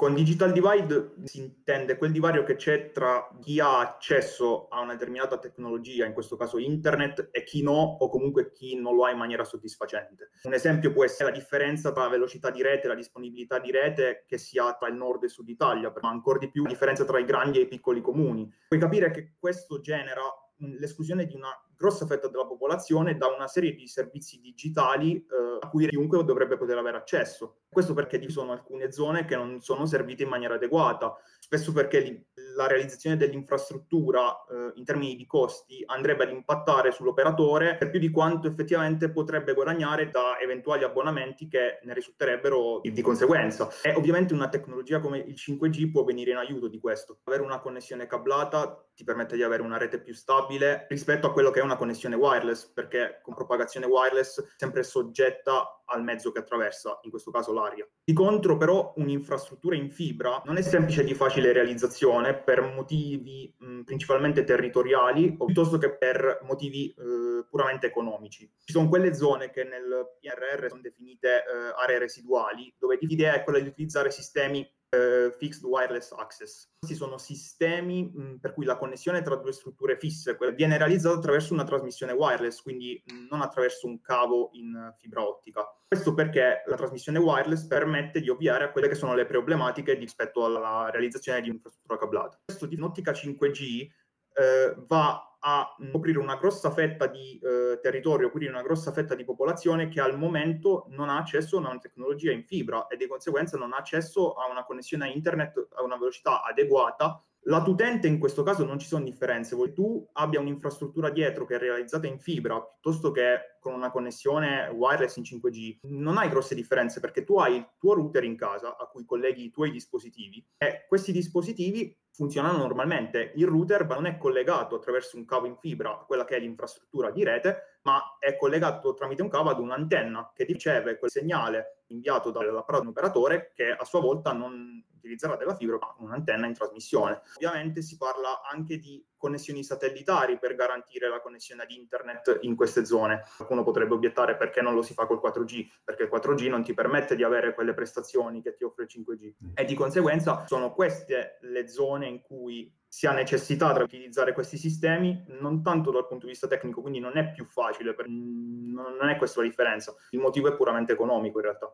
Con digital divide si intende quel divario che c'è tra chi ha accesso a una determinata tecnologia, in questo caso internet, e chi no, o comunque chi non lo ha in maniera soddisfacente. Un esempio può essere la differenza tra la velocità di rete e la disponibilità di rete che si ha tra il nord e il sud Italia, ma ancora di più la differenza tra i grandi e i piccoli comuni. Puoi capire che questo genera l'esclusione di una grossa fetta della popolazione da una serie di servizi digitali eh, a cui chiunque dovrebbe poter avere accesso. Questo perché ci sono alcune zone che non sono servite in maniera adeguata, spesso perché li, la realizzazione dell'infrastruttura eh, in termini di costi andrebbe ad impattare sull'operatore per più di quanto effettivamente potrebbe guadagnare da eventuali abbonamenti che ne risulterebbero di, di conseguenza. E ovviamente una tecnologia come il 5G può venire in aiuto di questo. Avere una connessione cablata ti permette di avere una rete più stabile rispetto a quello che è una connessione wireless, perché con propagazione wireless sempre soggetta al mezzo che attraversa, in questo caso l'aria. Di contro, però, un'infrastruttura in fibra non è semplice di facile realizzazione per motivi mh, principalmente territoriali o piuttosto che per motivi eh, puramente economici. Ci sono quelle zone che nel PRR sono definite eh, aree residuali, dove l'idea è quella di utilizzare sistemi eh, Fixed Wireless Access. Questi sono sistemi mh, per cui la connessione tra due strutture fisse viene realizzata attraverso una trasmissione wireless, quindi mh, non attraverso un cavo in fibra ottica. Questo perché la trasmissione wireless permette di ovviare a quelle che sono le problematiche rispetto alla realizzazione di un'infrastruttura cablata. Questo in ottica 5G eh, va a coprire una grossa fetta di eh, territorio, quindi una grossa fetta di popolazione che al momento non ha accesso a una tecnologia in fibra e di conseguenza non ha accesso a una connessione a internet a una velocità adeguata. Lato utente in questo caso non ci sono differenze, vuoi tu abbia un'infrastruttura dietro che è realizzata in fibra piuttosto che con una connessione wireless in 5G, non hai grosse differenze perché tu hai il tuo router in casa a cui colleghi i tuoi dispositivi e questi dispositivi funzionano normalmente. Il router non è collegato attraverso un cavo in fibra a quella che è l'infrastruttura di rete, ma è collegato tramite un cavo ad un'antenna che riceve quel segnale inviato dall'apparato operatore che a sua volta non utilizzerà della fibra ma un'antenna in trasmissione. Ovviamente si parla anche di connessioni satellitari per garantire la connessione ad internet in queste zone. Qualcuno potrebbe obiettare perché non lo si fa col 4G, perché il 4G non ti permette di avere quelle prestazioni che ti offre il 5G mm. e di conseguenza sono queste le zone in cui si ha necessità di utilizzare questi sistemi, non tanto dal punto di vista tecnico, quindi non è più facile, per, non è questa la differenza, il motivo è puramente economico in realtà.